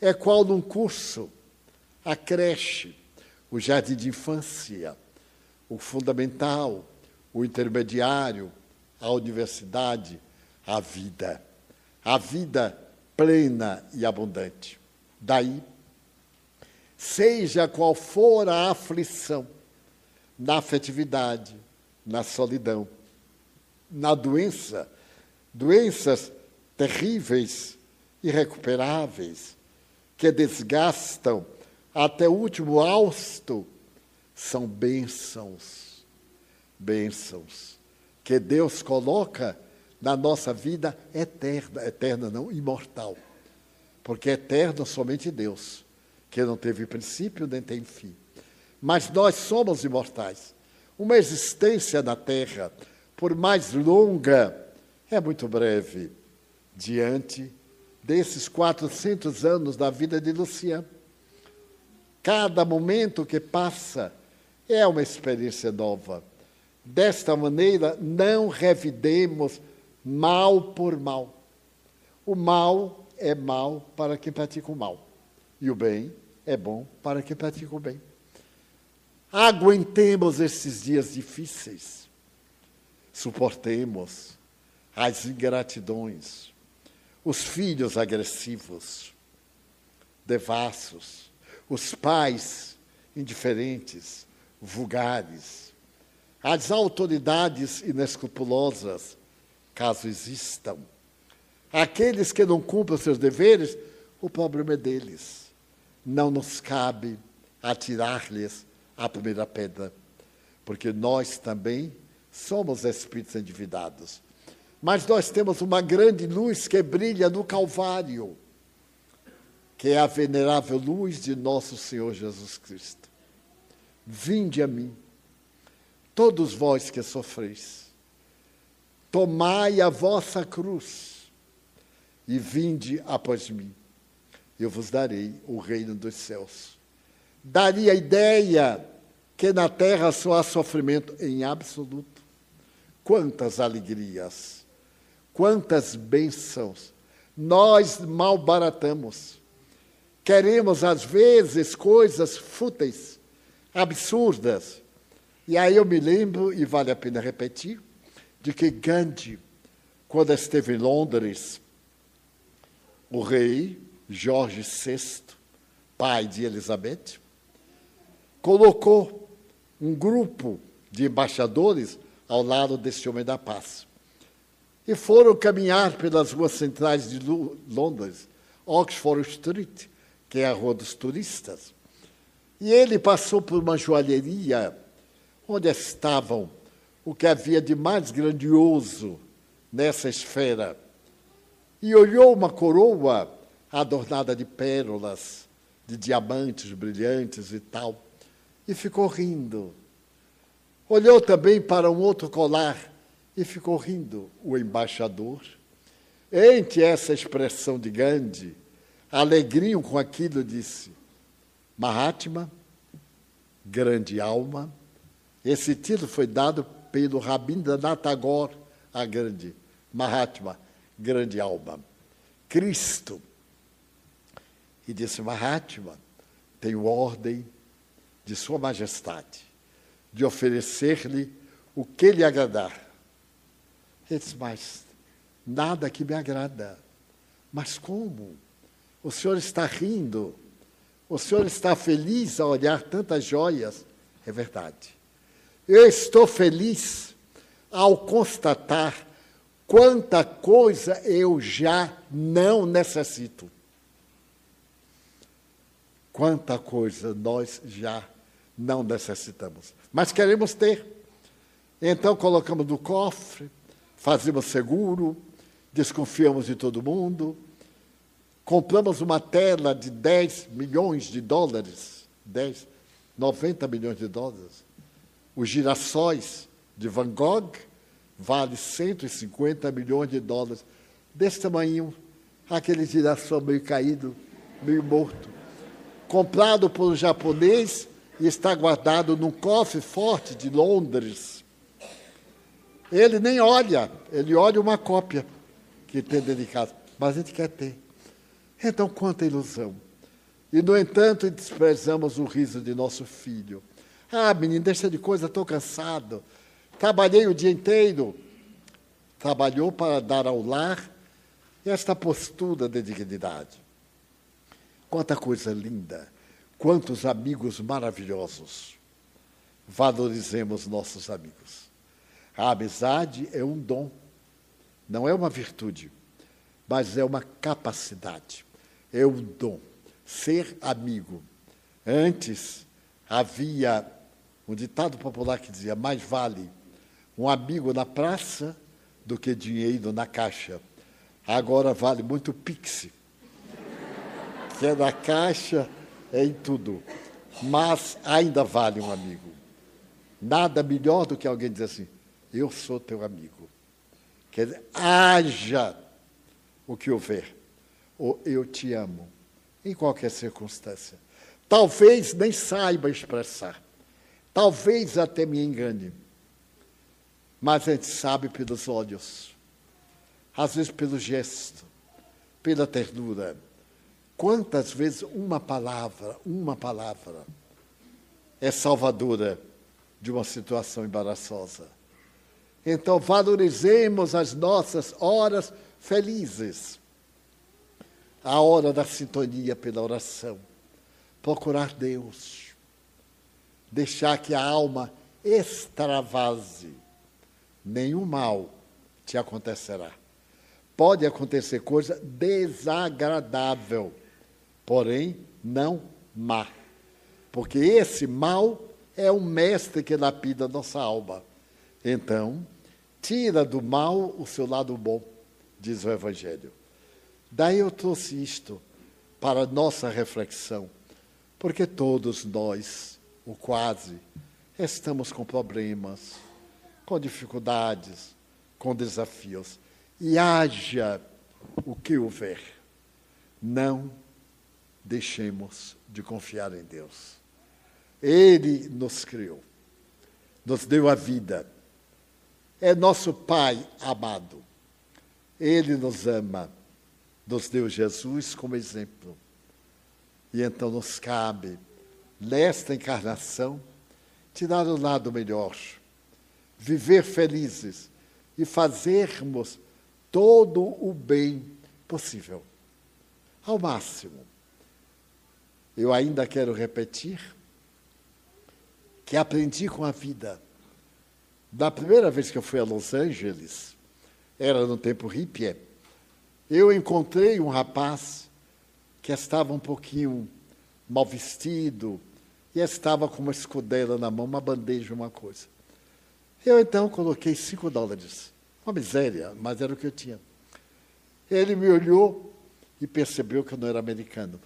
é qual num curso, a creche, o jardim de infância, o fundamental, o intermediário, a universidade, a vida. A vida plena e abundante. Daí, seja qual for a aflição, na afetividade, na solidão, na doença, doenças terríveis, irrecuperáveis, que desgastam até o último hausto, são bênçãos, bênçãos, que Deus coloca na nossa vida eterna, eterna não, imortal, porque eterno somente Deus, que não teve princípio nem tem fim. Mas nós somos imortais. Uma existência na Terra, por mais longa, é muito breve diante desses 400 anos da vida de Luciano. Cada momento que passa é uma experiência nova. Desta maneira, não revidemos mal por mal. O mal é mal para quem pratica o mal, e o bem é bom para quem pratica o bem. Aguentemos esses dias difíceis, suportemos as ingratidões, os filhos agressivos, devassos, os pais indiferentes, vulgares, as autoridades inescrupulosas, caso existam. Aqueles que não cumprem seus deveres, o problema é deles. Não nos cabe atirar-lhes a primeira pedra, porque nós também somos espíritos endividados. Mas nós temos uma grande luz que brilha no Calvário, que é a venerável luz de nosso Senhor Jesus Cristo. Vinde a mim, todos vós que sofreis, tomai a vossa cruz e vinde após mim. Eu vos darei o reino dos céus. Daria a ideia que na terra só há sofrimento em absoluto. Quantas alegrias! Quantas bênçãos nós malbaratamos. Queremos, às vezes, coisas fúteis, absurdas. E aí eu me lembro, e vale a pena repetir, de que Gandhi, quando esteve em Londres, o rei Jorge VI, pai de Elizabeth, colocou um grupo de embaixadores ao lado desse homem da paz e foram caminhar pelas ruas centrais de Londres, Oxford Street, que é a rua dos turistas. E ele passou por uma joalheria onde estavam o que havia de mais grandioso nessa esfera. E olhou uma coroa adornada de pérolas, de diamantes brilhantes e tal, e ficou rindo. Olhou também para um outro colar e ficou rindo o embaixador. Entre essa expressão de Gandhi, alegrinho com aquilo, disse: Mahatma, grande alma. Esse título foi dado pelo Rabindranath Tagore, a grande Mahatma, grande alma. Cristo. E disse: Mahatma, tenho ordem de Sua Majestade de oferecer-lhe o que lhe agradar ele disse, mas nada que me agrada. Mas como? O senhor está rindo? O senhor está feliz a olhar tantas joias? É verdade. Eu estou feliz ao constatar quanta coisa eu já não necessito. Quanta coisa nós já não necessitamos, mas queremos ter. Então colocamos no cofre, fazemos seguro, desconfiamos de todo mundo, compramos uma tela de 10 milhões de dólares, 10, 90 milhões de dólares. Os girassóis de Van Gogh vale 150 milhões de dólares. Desse tamanho, aquele girassol meio caído, meio morto. Comprado por um japonês e está guardado num cofre forte de Londres. Ele nem olha, ele olha uma cópia que tem dentro de casa, mas a gente quer ter. Então, quanta ilusão. E, no entanto, desprezamos o riso de nosso filho. Ah, menino, deixa de coisa, estou cansado. Trabalhei o dia inteiro. Trabalhou para dar ao lar esta postura de dignidade. Quanta coisa linda, quantos amigos maravilhosos. Valorizemos nossos amigos. A amizade é um dom, não é uma virtude, mas é uma capacidade, é um dom. Ser amigo. Antes havia um ditado popular que dizia: mais vale um amigo na praça do que dinheiro na caixa. Agora vale muito pix, que é na caixa, é em tudo. Mas ainda vale um amigo. Nada melhor do que alguém dizer assim: eu sou teu amigo. Quer dizer, haja o que houver, ou eu te amo, em qualquer circunstância. Talvez nem saiba expressar, talvez até me engane, mas a gente sabe pelos olhos, às vezes pelo gesto, pela ternura. Quantas vezes uma palavra, uma palavra, é salvadora de uma situação embaraçosa. Então, valorizemos as nossas horas felizes. A hora da sintonia pela oração. Procurar Deus. Deixar que a alma extravase. Nenhum mal te acontecerá. Pode acontecer coisa desagradável, porém não má. Porque esse mal é um mestre que lapida nossa alma. Então, tira do mal o seu lado bom, diz o Evangelho. Daí eu trouxe isto para nossa reflexão, porque todos nós, ou quase, estamos com problemas, com dificuldades, com desafios. E haja o que houver, não deixemos de confiar em Deus. Ele nos criou, nos deu a vida, é nosso Pai amado. Ele nos ama, nos deu Jesus como exemplo. E então nos cabe, nesta encarnação, tirar o lado melhor, viver felizes e fazermos todo o bem possível, ao máximo. Eu ainda quero repetir que aprendi com a vida. Da primeira vez que eu fui a Los Angeles, era no tempo hippie, eu encontrei um rapaz que estava um pouquinho mal vestido e estava com uma escudela na mão, uma bandeja, uma coisa. Eu então coloquei cinco dólares. Uma miséria, mas era o que eu tinha. Ele me olhou e percebeu que eu não era americano.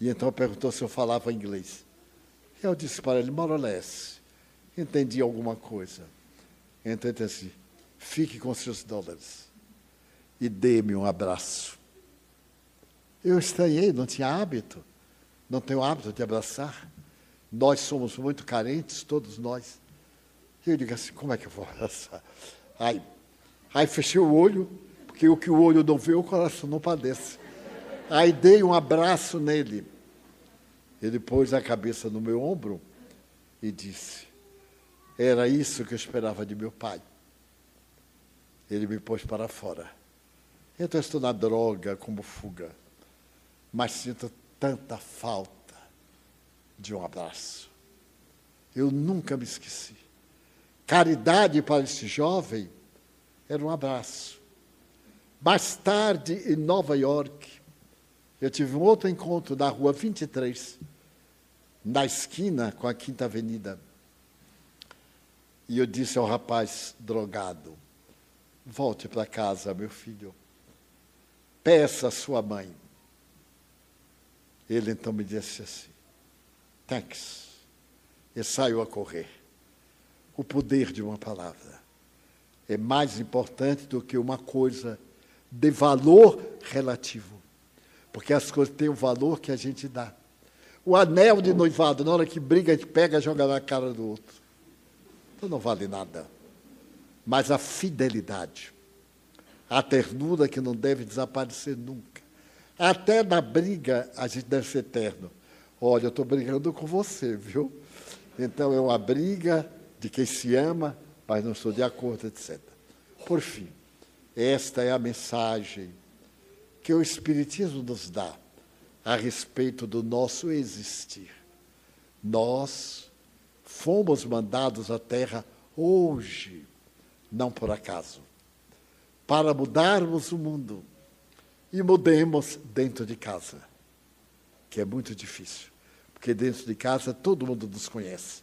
E então perguntou se eu falava inglês. Eu disse para ele, more or less, entendi alguma coisa. Então ele disse fique com seus dólares e dê-me um abraço. Eu estranhei, não tinha hábito, não tenho hábito de abraçar. Nós somos muito carentes, todos nós. E eu digo assim, como é que eu vou abraçar? Aí Aí fechei o olho, porque o que o olho não vê, o coração não padece. Aí dei um abraço nele. Ele pôs a cabeça no meu ombro e disse: Era isso que eu esperava de meu pai. Ele me pôs para fora. Então estou na droga como fuga, mas sinto tanta falta de um abraço. Eu nunca me esqueci. Caridade para esse jovem era um abraço. Mais tarde, em Nova York, eu tive um outro encontro na rua 23, na esquina com a Quinta Avenida. E eu disse ao rapaz drogado: Volte para casa, meu filho. Peça à sua mãe. Ele então me disse assim: Thanks. E saiu a correr. O poder de uma palavra é mais importante do que uma coisa de valor relativo. Porque as coisas têm o valor que a gente dá. O anel de noivado, na hora que briga, a gente pega e joga na cara do outro. Então não vale nada. Mas a fidelidade, a ternura que não deve desaparecer nunca. Até na briga a gente deve ser eterno. Olha, eu estou brigando com você, viu? Então é uma briga de quem se ama, mas não estou de acordo, etc. Por fim, esta é a mensagem que o Espiritismo nos dá a respeito do nosso existir. Nós fomos mandados à Terra hoje, não por acaso, para mudarmos o mundo. E mudemos dentro de casa, que é muito difícil, porque dentro de casa todo mundo nos conhece.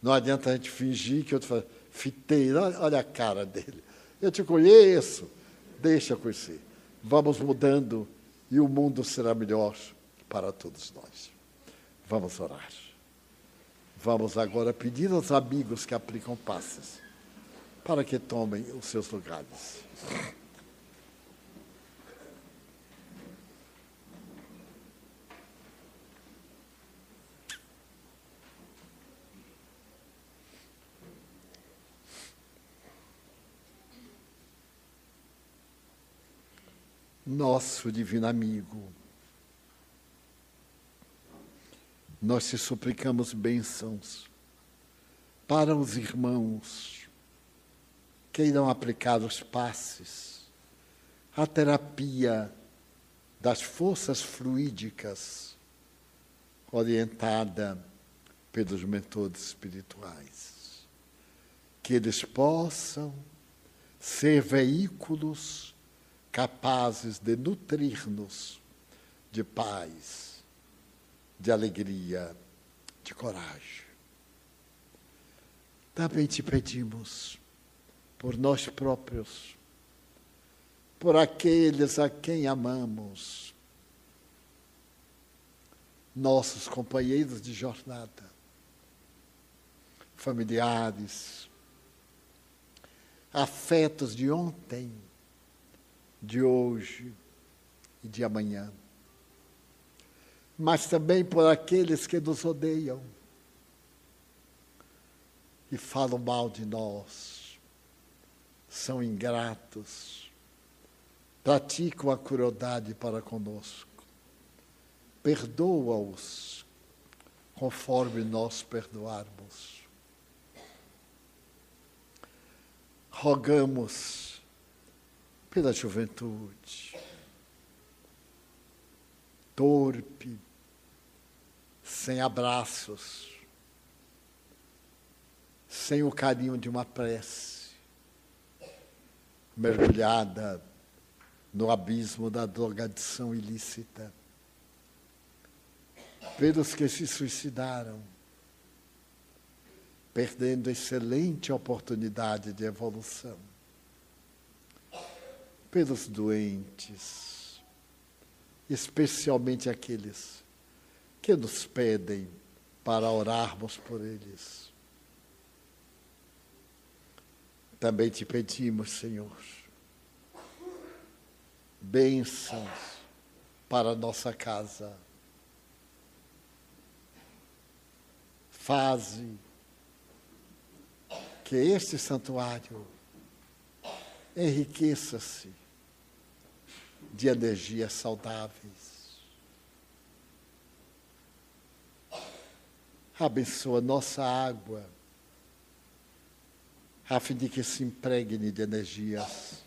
Não adianta a gente fingir que eu estou fiteiro, olha a cara dele. Eu te conheço, deixa conhecer. Vamos mudando e o mundo será melhor para todos nós. Vamos orar. Vamos agora pedir aos amigos que aplicam passes para que tomem os seus lugares. Nosso divino amigo, nós te suplicamos bênçãos para os irmãos que irão aplicar os passes, a terapia das forças fluídicas orientada pelos mentores espirituais. Que eles possam ser veículos capazes de nutrir-nos de paz, de alegria, de coragem. Também te pedimos por nós próprios, por aqueles a quem amamos, nossos companheiros de jornada, familiares, afetos de ontem, de hoje e de amanhã, mas também por aqueles que nos odeiam e falam mal de nós, são ingratos, praticam a crueldade para conosco perdoa-os conforme nós perdoarmos. Rogamos pela juventude, torpe, sem abraços, sem o carinho de uma prece, mergulhada no abismo da drogadição ilícita. Pelos que se suicidaram, perdendo excelente oportunidade de evolução, pelos doentes, especialmente aqueles que nos pedem para orarmos por eles. Também te pedimos, Senhor, bênçãos para nossa casa faze que este santuário enriqueça-se de energias saudáveis. Abençoa nossa água, a fim de que se impregne de energias.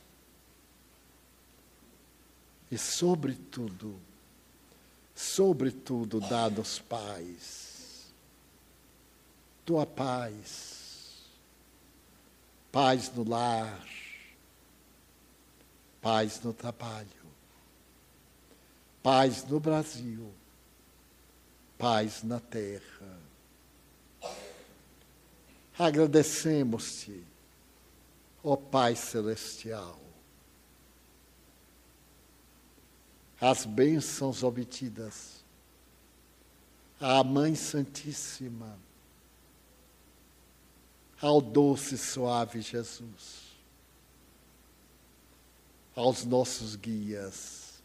E, sobretudo, sobretudo, dá-nos paz tua paz, paz no lar, paz no trabalho, paz no Brasil, paz na terra. Agradecemos-te, ó Pai Celestial, as bênçãos obtidas. À Mãe Santíssima. Ao doce e suave Jesus, aos nossos guias.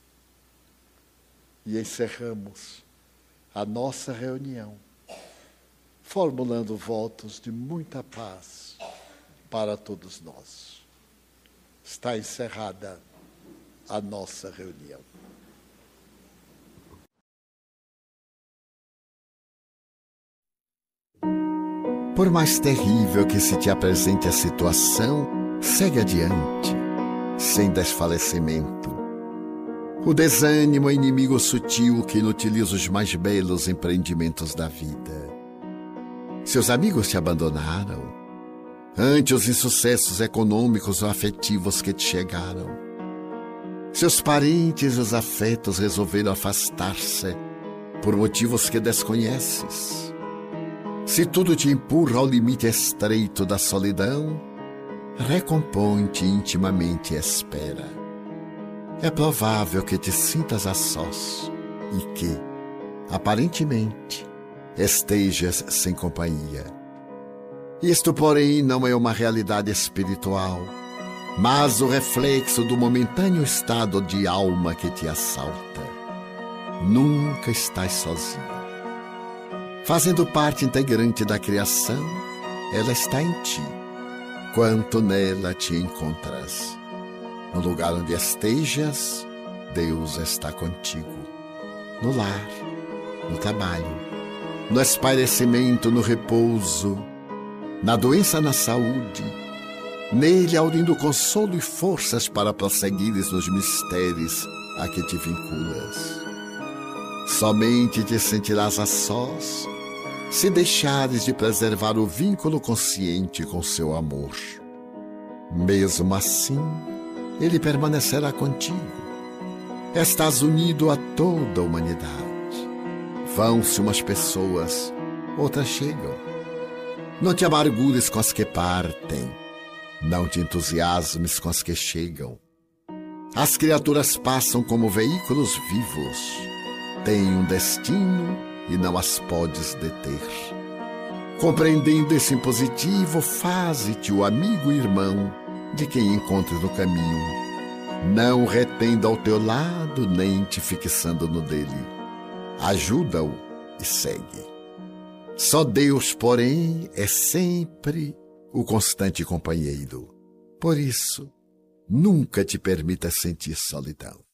E encerramos a nossa reunião, formulando votos de muita paz para todos nós. Está encerrada a nossa reunião. Por mais terrível que se te apresente a situação, segue adiante, sem desfalecimento. O desânimo é inimigo sutil que inutiliza os mais belos empreendimentos da vida. Seus amigos te abandonaram, ante os insucessos econômicos ou afetivos que te chegaram. Seus parentes e os afetos resolveram afastar-se por motivos que desconheces se tudo te empurra ao limite estreito da solidão, recompõe-te intimamente e espera. É provável que te sintas a sós e que, aparentemente, estejas sem companhia. Isto, porém, não é uma realidade espiritual, mas o reflexo do momentâneo estado de alma que te assalta. Nunca estás sozinho Fazendo parte integrante da criação, ela está em ti, quanto nela te encontras. No lugar onde estejas, Deus está contigo. No lar, no trabalho, no espairecimento, no repouso, na doença, na saúde. Nele aurindo consolo e forças para prosseguires nos mistérios a que te vinculas. Somente te sentirás a sós se deixares de preservar o vínculo consciente com seu amor. Mesmo assim, ele permanecerá contigo. Estás unido a toda a humanidade. Vão-se umas pessoas, outras chegam. Não te amargures com as que partem. Não te entusiasmes com as que chegam. As criaturas passam como veículos vivos. Têm um destino e não as podes deter. Compreendendo esse impositivo, faze-te o amigo e irmão de quem encontres no caminho. Não retendo ao teu lado, nem te fixando no dele. Ajuda-o e segue. Só Deus, porém, é sempre o constante companheiro. Por isso, nunca te permita sentir solidão.